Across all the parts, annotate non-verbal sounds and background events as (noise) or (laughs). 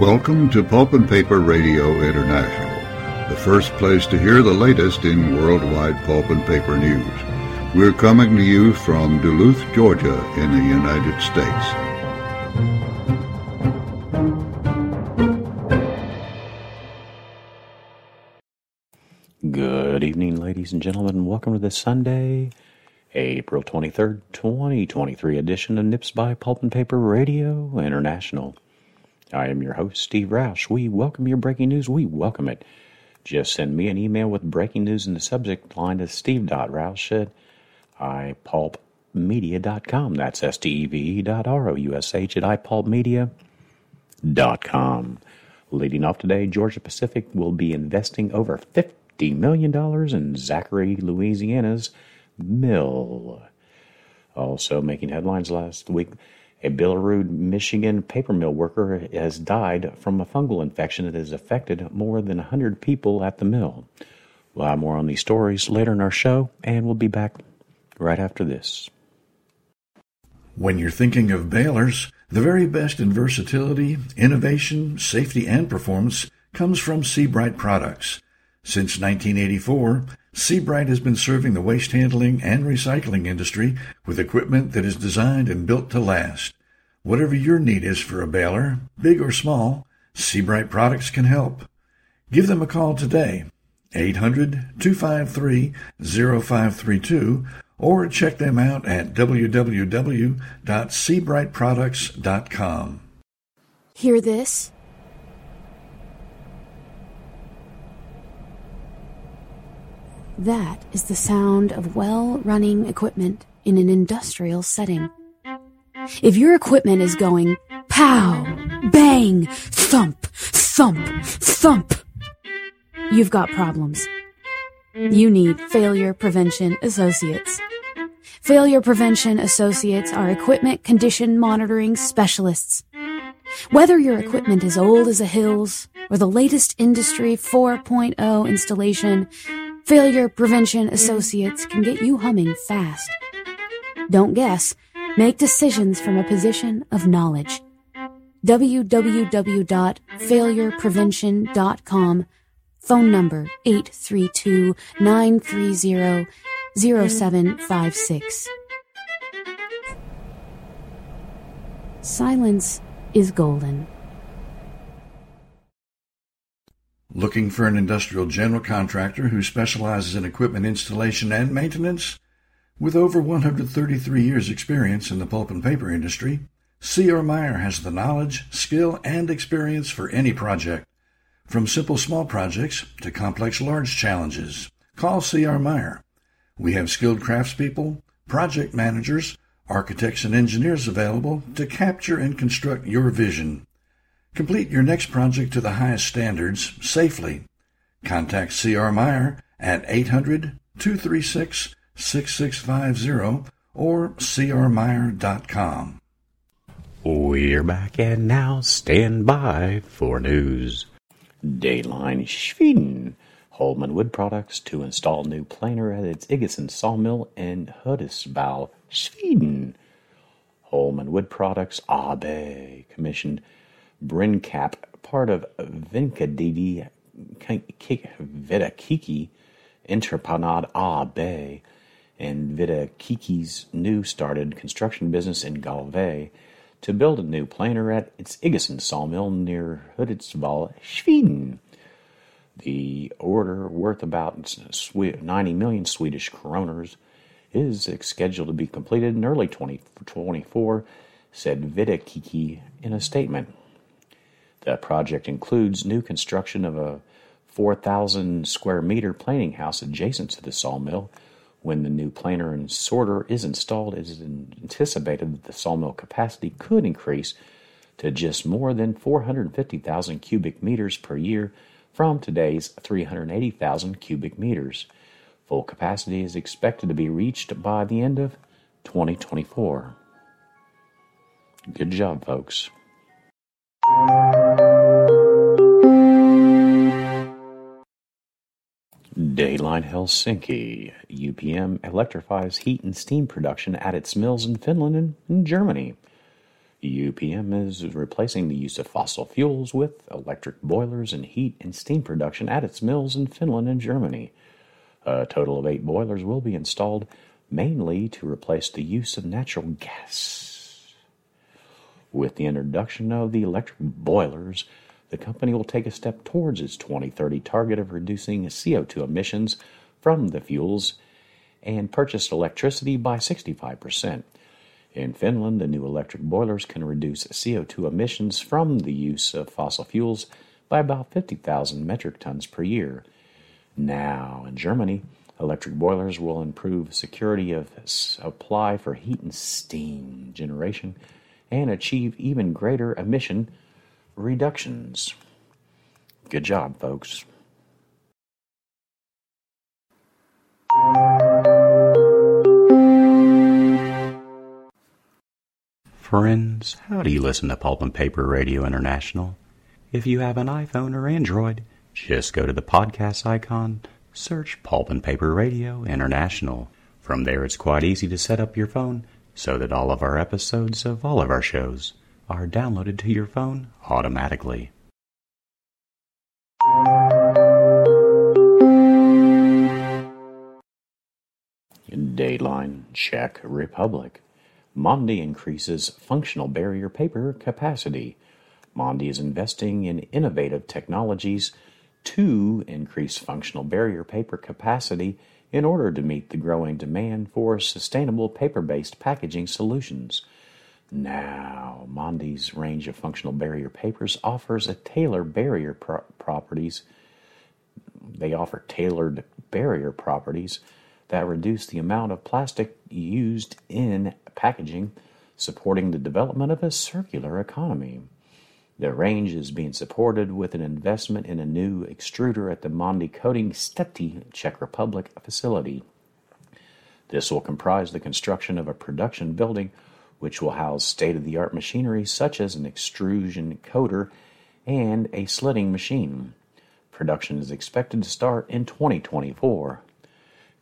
Welcome to Pulp and Paper Radio International, the first place to hear the latest in worldwide pulp and paper news. We're coming to you from Duluth, Georgia, in the United States. Good evening, ladies and gentlemen. Welcome to this Sunday, April 23rd, 2023 edition of Nips by Pulp and Paper Radio International. I am your host, Steve Roush. We welcome your breaking news. We welcome it. Just send me an email with breaking news in the subject line to steve.roush at ipulpmedia.com. That's S-T-E-V-E dot R-O-U-S-H at ipulpmedia.com. Leading off today, Georgia Pacific will be investing over $50 million in Zachary, Louisiana's mill. Also making headlines last week, a Billerud, Michigan paper mill worker has died from a fungal infection that has affected more than 100 people at the mill. We'll have more on these stories later in our show, and we'll be back right after this. When you're thinking of balers, the very best in versatility, innovation, safety, and performance comes from Sebright products. Since 1984, Sebright has been serving the waste handling and recycling industry with equipment that is designed and built to last. Whatever your need is for a baler, big or small, Sebright products can help. Give them a call today, 800-253-0532, or check them out at www.sebrightproducts.com. Hear this? That is the sound of well running equipment in an industrial setting. If your equipment is going pow, bang, thump, thump, thump, you've got problems. You need Failure Prevention Associates. Failure Prevention Associates are equipment condition monitoring specialists. Whether your equipment is old as a hills or the latest Industry 4.0 installation, Failure Prevention Associates can get you humming fast. Don't guess. Make decisions from a position of knowledge. www.failureprevention.com Phone number 832-930-0756. Silence is golden. Looking for an industrial general contractor who specializes in equipment installation and maintenance? With over 133 years experience in the pulp and paper industry, C.R. Meyer has the knowledge, skill, and experience for any project. From simple small projects to complex large challenges, call C.R. Meyer. We have skilled craftspeople, project managers, architects, and engineers available to capture and construct your vision. Complete your next project to the highest standards safely. Contact C.R. Meyer at 800 236 6650 or crmeyer.com. We're back and now stand by for news. Dayline Schweden. Holmen Wood Products to install new planer at its Iggesund sawmill in Hudiksvall, Sweden. Holmen Wood Products AB commissioned Brincap, part of Vinkadidi Vitakiki Interpanad A Bay, and Vitakiki's new started construction business in Galve to build a new planer at its Iggesund sawmill near Hudiksvall, Sweden. The order, worth about 90 million Swedish kroners, is scheduled to be completed in early 2024, said Vitakiki in a statement. The uh, project includes new construction of a 4,000 square meter planing house adjacent to the sawmill. When the new planer and sorter is installed, it is anticipated that the sawmill capacity could increase to just more than 450,000 cubic meters per year from today's 380,000 cubic meters. Full capacity is expected to be reached by the end of 2024. Good job, folks. Dayline Helsinki. UPM electrifies heat and steam production at its mills in Finland and Germany. UPM is replacing the use of fossil fuels with electric boilers and heat and steam production at its mills in Finland and Germany. A total of eight boilers will be installed, mainly to replace the use of natural gas. With the introduction of the electric boilers, the company will take a step towards its 2030 target of reducing CO2 emissions from the fuels and purchased electricity by 65%. In Finland, the new electric boilers can reduce CO2 emissions from the use of fossil fuels by about 50,000 metric tons per year. Now, in Germany, electric boilers will improve security of supply for heat and steam generation and achieve even greater emission reductions. Good job, folks. Friends, how do you listen to Pulp and Paper Radio International? If you have an iPhone or Android, just go to the podcast icon, search Pulp and Paper Radio International. From there, it's quite easy to set up your phone so that all of our episodes of all of our shows are downloaded to your phone automatically. Dateline Czech Republic. Mondi increases functional barrier paper capacity. Mondi is investing in innovative technologies to increase functional barrier paper capacity in order to meet the growing demand for sustainable paper based packaging solutions. Now, Mondi's range of functional barrier papers offers a tailored barrier pro- properties. They offer tailored barrier properties that reduce the amount of plastic used in packaging, supporting the development of a circular economy. The range is being supported with an investment in a new extruder at the Mondi Coating Štětí, Czech Republic facility. This will comprise the construction of a production building which will house state of the art machinery such as an extrusion coater and a slitting machine. Production is expected to start in 2024.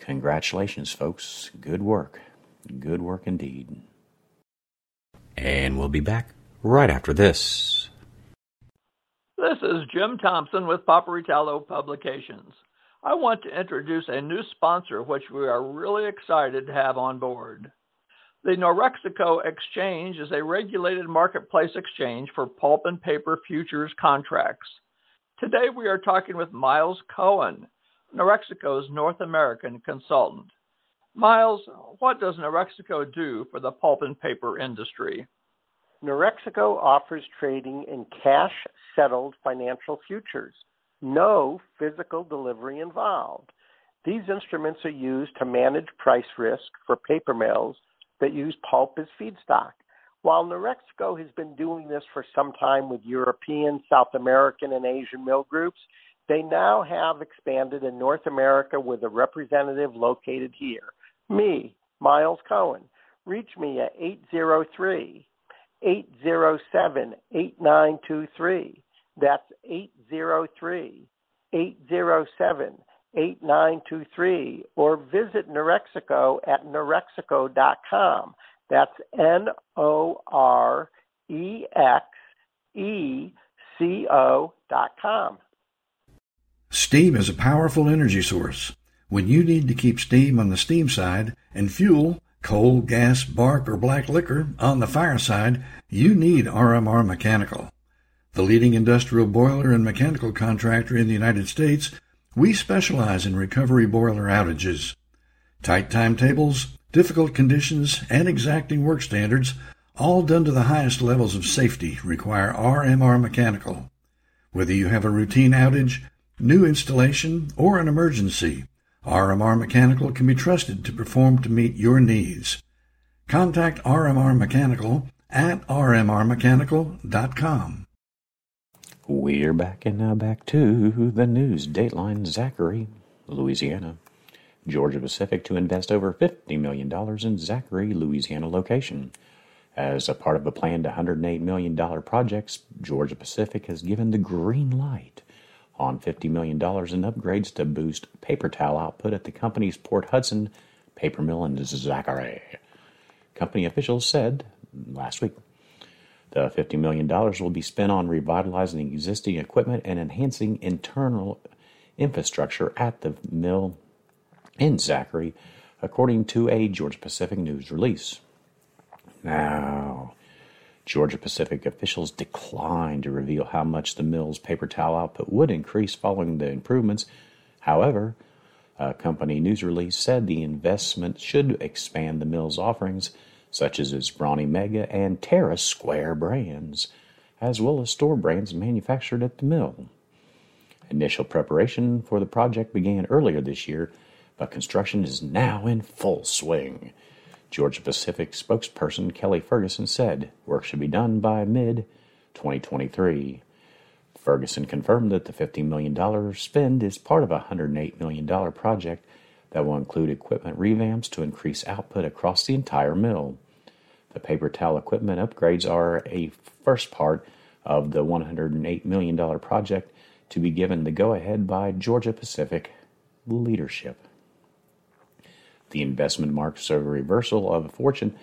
Congratulations, folks. Good work. Good work indeed. And we'll be back right after this. This is Jim Thompson with Paperitalo Publications. I want to introduce a new sponsor which we are really excited to have on board. The Norexeco Exchange is a regulated marketplace exchange for pulp and paper futures contracts. Today we are talking with Miles Cohen, Norexeco's North American consultant. Miles, what does Norexeco do for the pulp and paper industry? Norexeco offers trading in cash settled financial futures, no physical delivery involved. These instruments are used to manage price risk for paper mills that use pulp as feedstock. While Norexeco has been doing this for some time with European, South American, and Asian mill groups, they now have expanded in North America with a representative located here me, Miles Cohen. Reach me at 803 807 8923. That's 803 807 8923. Or visit Norexeco at norexeco.com. That's N O R E X E C O dot com. Steam is a powerful energy source. When you need to keep steam on the steam side and fuel, coal, gas, bark, or black liquor on the fire side, you need RMR Mechanical. The leading industrial boiler and mechanical contractor in the United States, we specialize in recovery boiler outages. Tight timetables, difficult conditions, and exacting work standards, all done to the highest levels of safety, require RMR Mechanical. Whether you have a routine outage, new installation, or an emergency, RMR Mechanical can be trusted to perform to meet your needs. Contact RMR Mechanical at rmrmechanical.com. We're back and now back to the news. Dateline Zachary, Louisiana. Georgia Pacific to invest over $50 million in Zachary, Louisiana location. As a part of a planned $108 million project, Georgia Pacific has given the green light on $50 million in upgrades to boost paper towel output at the company's Port Hudson paper mill in Zachary. Company officials said last week. The $50 million will be spent on revitalizing existing equipment and enhancing internal infrastructure at the mill in Zachary, according to a Georgia Pacific News release. Now, Georgia Pacific officials declined to reveal how much the mill's paper towel output would increase following the improvements. However, a company news release said the investment should expand the mill's offerings, such as its Brawny Mega and Tear-A-Square brands, as well as store brands manufactured at the mill. Initial preparation for the project began earlier this year, but construction is now in full swing. Georgia Pacific spokesperson Kelly Ferguson said work should be done by mid 2023. Ferguson confirmed that the $50 million spend is part of a $108 million project that will include equipment revamps to increase output across the entire mill. The paper towel equipment upgrades are a first part of the $108 million project to be given the go ahead by Georgia Pacific leadership. The investment marks a reversal of fortune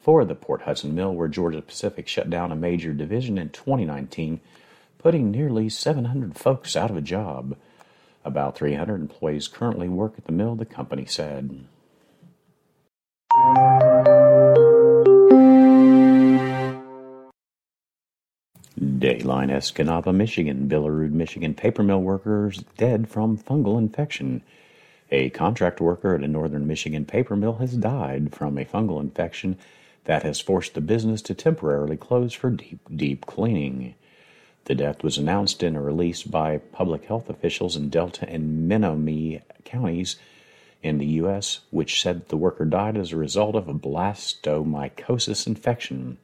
for the Port Hudson Mill, where Georgia Pacific shut down a major division in 2019, putting nearly 700 folks out of a job. About 300 employees currently work at the mill, the company said. Dayline Escanaba, Michigan. Billerud, Michigan paper mill workers dead from fungal infection. A contract worker at a northern Michigan paper mill has died from a fungal infection that has forced the business to temporarily close for deep, deep cleaning. The death was announced in a release by public health officials in Delta and Menominee counties in the U.S., which said the worker died as a result of a blastomycosis infection.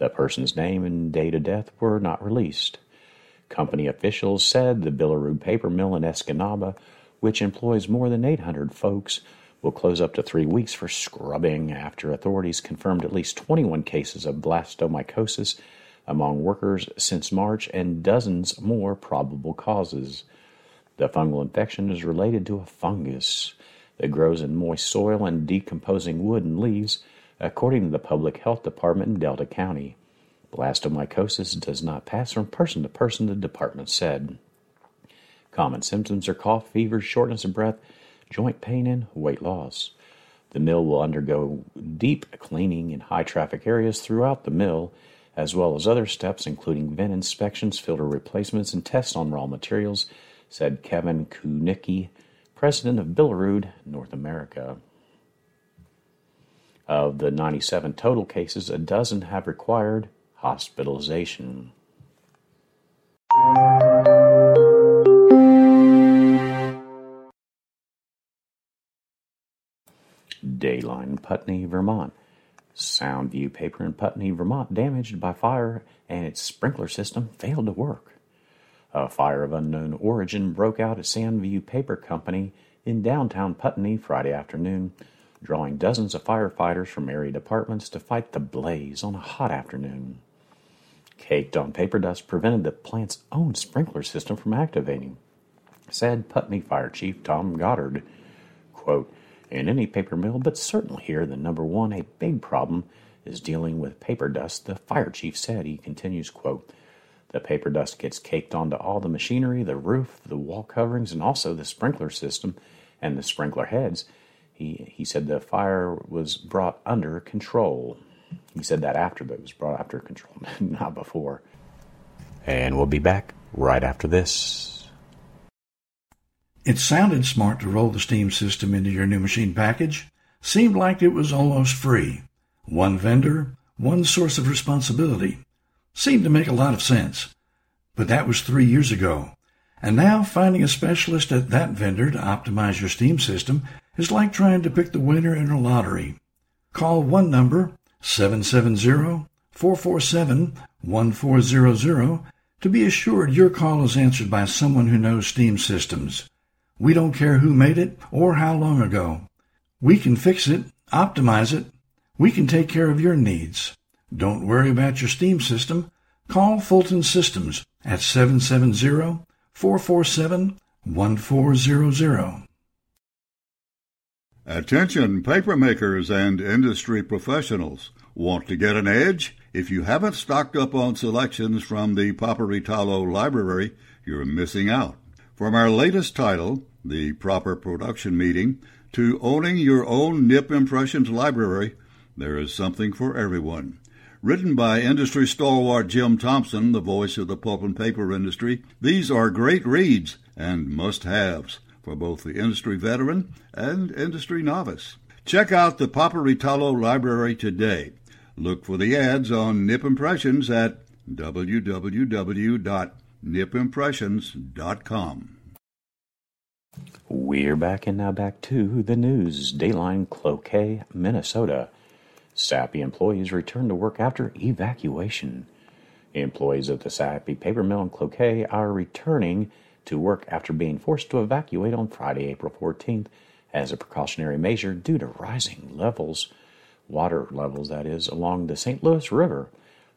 The person's name and date of death were not released. Company officials said the Billerud paper mill in Escanaba which employs more than 800 folks, will close up to three weeks for scrubbing after authorities confirmed at least 21 cases of blastomycosis among workers since March and dozens more probable causes. The fungal infection is related to a fungus that grows in moist soil and decomposing wood and leaves, according to the Public Health Department in Delta County. Blastomycosis does not pass from person to person, the department said. Common symptoms are cough, fever, shortness of breath, joint pain, and weight loss. The mill will undergo deep cleaning in high traffic areas throughout the mill, as well as other steps including vent inspections, filter replacements, and tests on raw materials, said Kevin Kunicki, president of Billerud, North America. Of the 97 total cases, a dozen have required hospitalization. Dayline, Putney, Vermont. Soundview paper in Putney, Vermont, damaged by fire and its sprinkler system failed to work. A fire of unknown origin broke out at Soundview Paper Company in downtown Putney Friday afternoon, drawing dozens of firefighters from area departments to fight the blaze on a hot afternoon. Caked on paper dust prevented the plant's own sprinkler system from activating, said Putney Fire Chief Tom Goddard. Quote, in any paper mill, but certainly here, the number one, a big problem is dealing with paper dust, the fire chief said. He continues, quote, the paper dust gets caked onto all the machinery, the roof, the wall coverings, and also the sprinkler system and the sprinkler heads. He, he said the fire was brought under control. He said that after, it was brought after control, (laughs) not before. And we'll be back right after this. It sounded smart to roll the Steam system into your new machine package. Seemed like it was almost free. One vendor, one source of responsibility. Seemed to make a lot of sense. But that was three years ago. And now finding a specialist at that vendor to optimize your Steam system is like trying to pick the winner in a lottery. Call one number, 770-447-1400, to be assured your call is answered by someone who knows Steam systems. We don't care who made it or how long ago. We can fix it, optimize it. We can take care of your needs. Don't worry about your steam system. Call Fulton Systems at 770-447-1400. Attention papermakers and industry professionals. Want to get an edge? If you haven't stocked up on selections from the Paperitalo Library, you're missing out. From our latest title, The Proper Production Meeting, to owning your own Nip Impressions library, there is something for everyone. Written by industry stalwart Jim Thompson, the voice of the pulp and paper industry, these are great reads and must haves for both the industry veteran and industry novice. Check out the Paperitalo Library today. Look for the ads on Nip Impressions at www.nipimpressions.com. We're back and now back to the news. Dayline Cloquet, Minnesota. Sappi employees return to work after evacuation. Employees of the Sappi paper mill in Cloquet are returning to work after being forced to evacuate on Friday, April 14th, as a precautionary measure due to rising levels, water levels, that is, along the St. Louis River,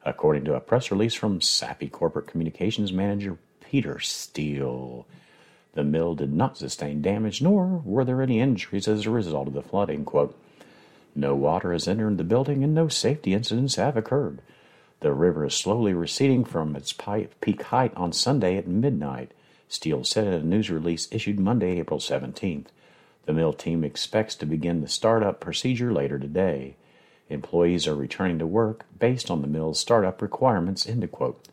according to a press release from Sappi corporate communications manager Peter Steele. The mill did not sustain damage, nor were there any injuries as a result of the flooding. Quote, no water has entered the building and no safety incidents have occurred. The river is slowly receding from its peak height on Sunday at midnight, Steele said in a news release issued Monday, April 17th. The mill team expects to begin the startup procedure later today. Employees are returning to work based on the mill's startup requirements. End quote.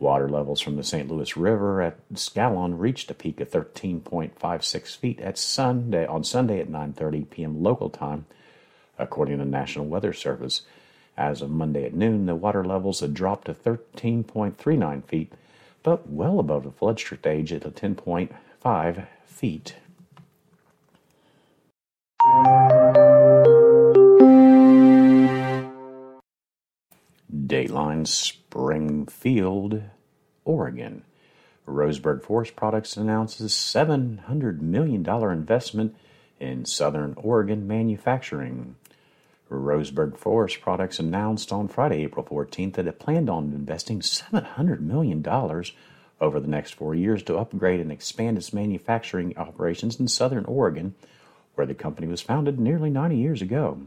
Water levels from the St. Louis River at Scanlon reached a peak of 13.56 feet at Sunday on Sunday at 9:30 p.m. local time, according to the National Weather Service. As of Monday at noon, the water levels had dropped to 13.39 feet, but well above the flood stage at 10.5 feet. Dateline Springfield, Oregon. Roseburg Forest Products announces $700 million investment in Southern Oregon manufacturing. Roseburg Forest Products announced on Friday, April 14th, that it planned on investing $700 million over the next four years to upgrade and expand its manufacturing operations in Southern Oregon, where the company was founded nearly 90 years ago.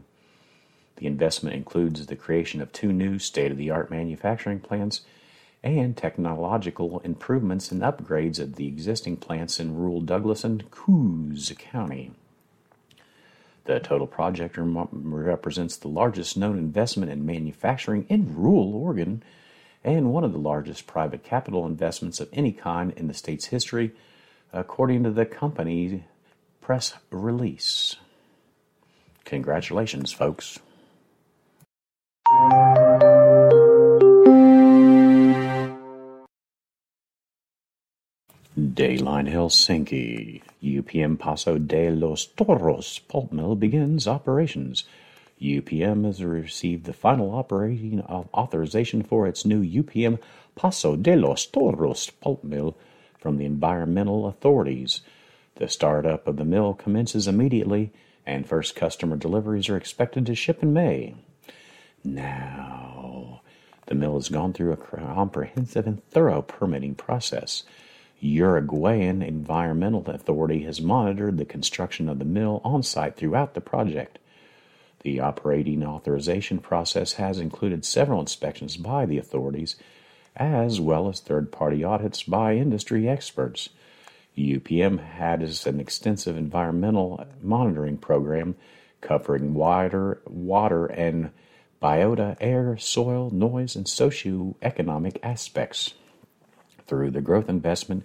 The investment includes the creation of two new state of the art manufacturing plants and technological improvements and upgrades of the existing plants in rural Douglas and Coos County. The total project represents the largest known investment in manufacturing in rural Oregon and one of the largest private capital investments of any kind in the state's history, according to the company press release. Congratulations, folks. Dayline Helsinki. UPM Paso de los Toros pulp mill begins operations. UPM has received the final operating authorization for its new UPM Paso de los Toros pulp mill from the environmental authorities. The startup of the mill commences immediately, and first customer deliveries are expected to ship in May. Now, the mill has gone through a comprehensive and thorough permitting process. Uruguayan Environmental Authority has monitored the construction of the mill on site throughout the project. The operating authorization process has included several inspections by the authorities, as well as third party audits by industry experts. UPM has an extensive environmental monitoring program covering water, water and biota, air, soil, noise, and socio-economic aspects. Through the growth investment,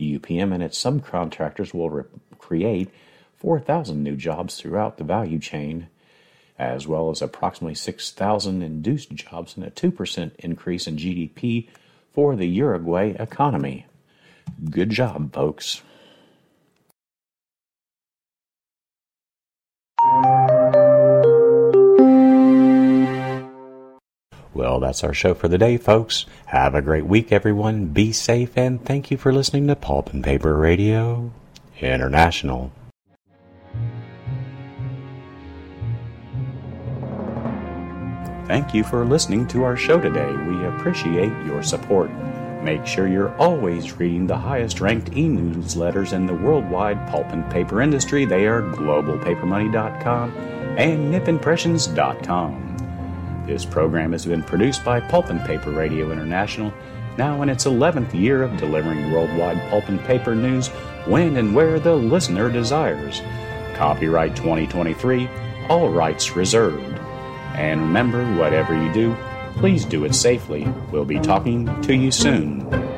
UPM and its subcontractors will re- create 4,000 new jobs throughout the value chain, as well as approximately 6,000 induced jobs and a 2% increase in GDP for the Uruguay economy. Good job, folks. Well, that's our show for the day, folks. Have a great week, everyone. Be safe, and thank you for listening to Pulp and Paper Radio International. Thank you for listening to our show today. We appreciate your support. Make sure you're always reading the highest ranked e newsletters in the worldwide pulp and paper industry. They are globalpapermoney.com and nipimpressions.com. This program has been produced by Pulp and Paper Radio International, now in its 11th year of delivering worldwide pulp and paper news when and where the listener desires. Copyright 2023, all rights reserved. And remember, whatever you do, please do it safely. We'll be talking to you soon.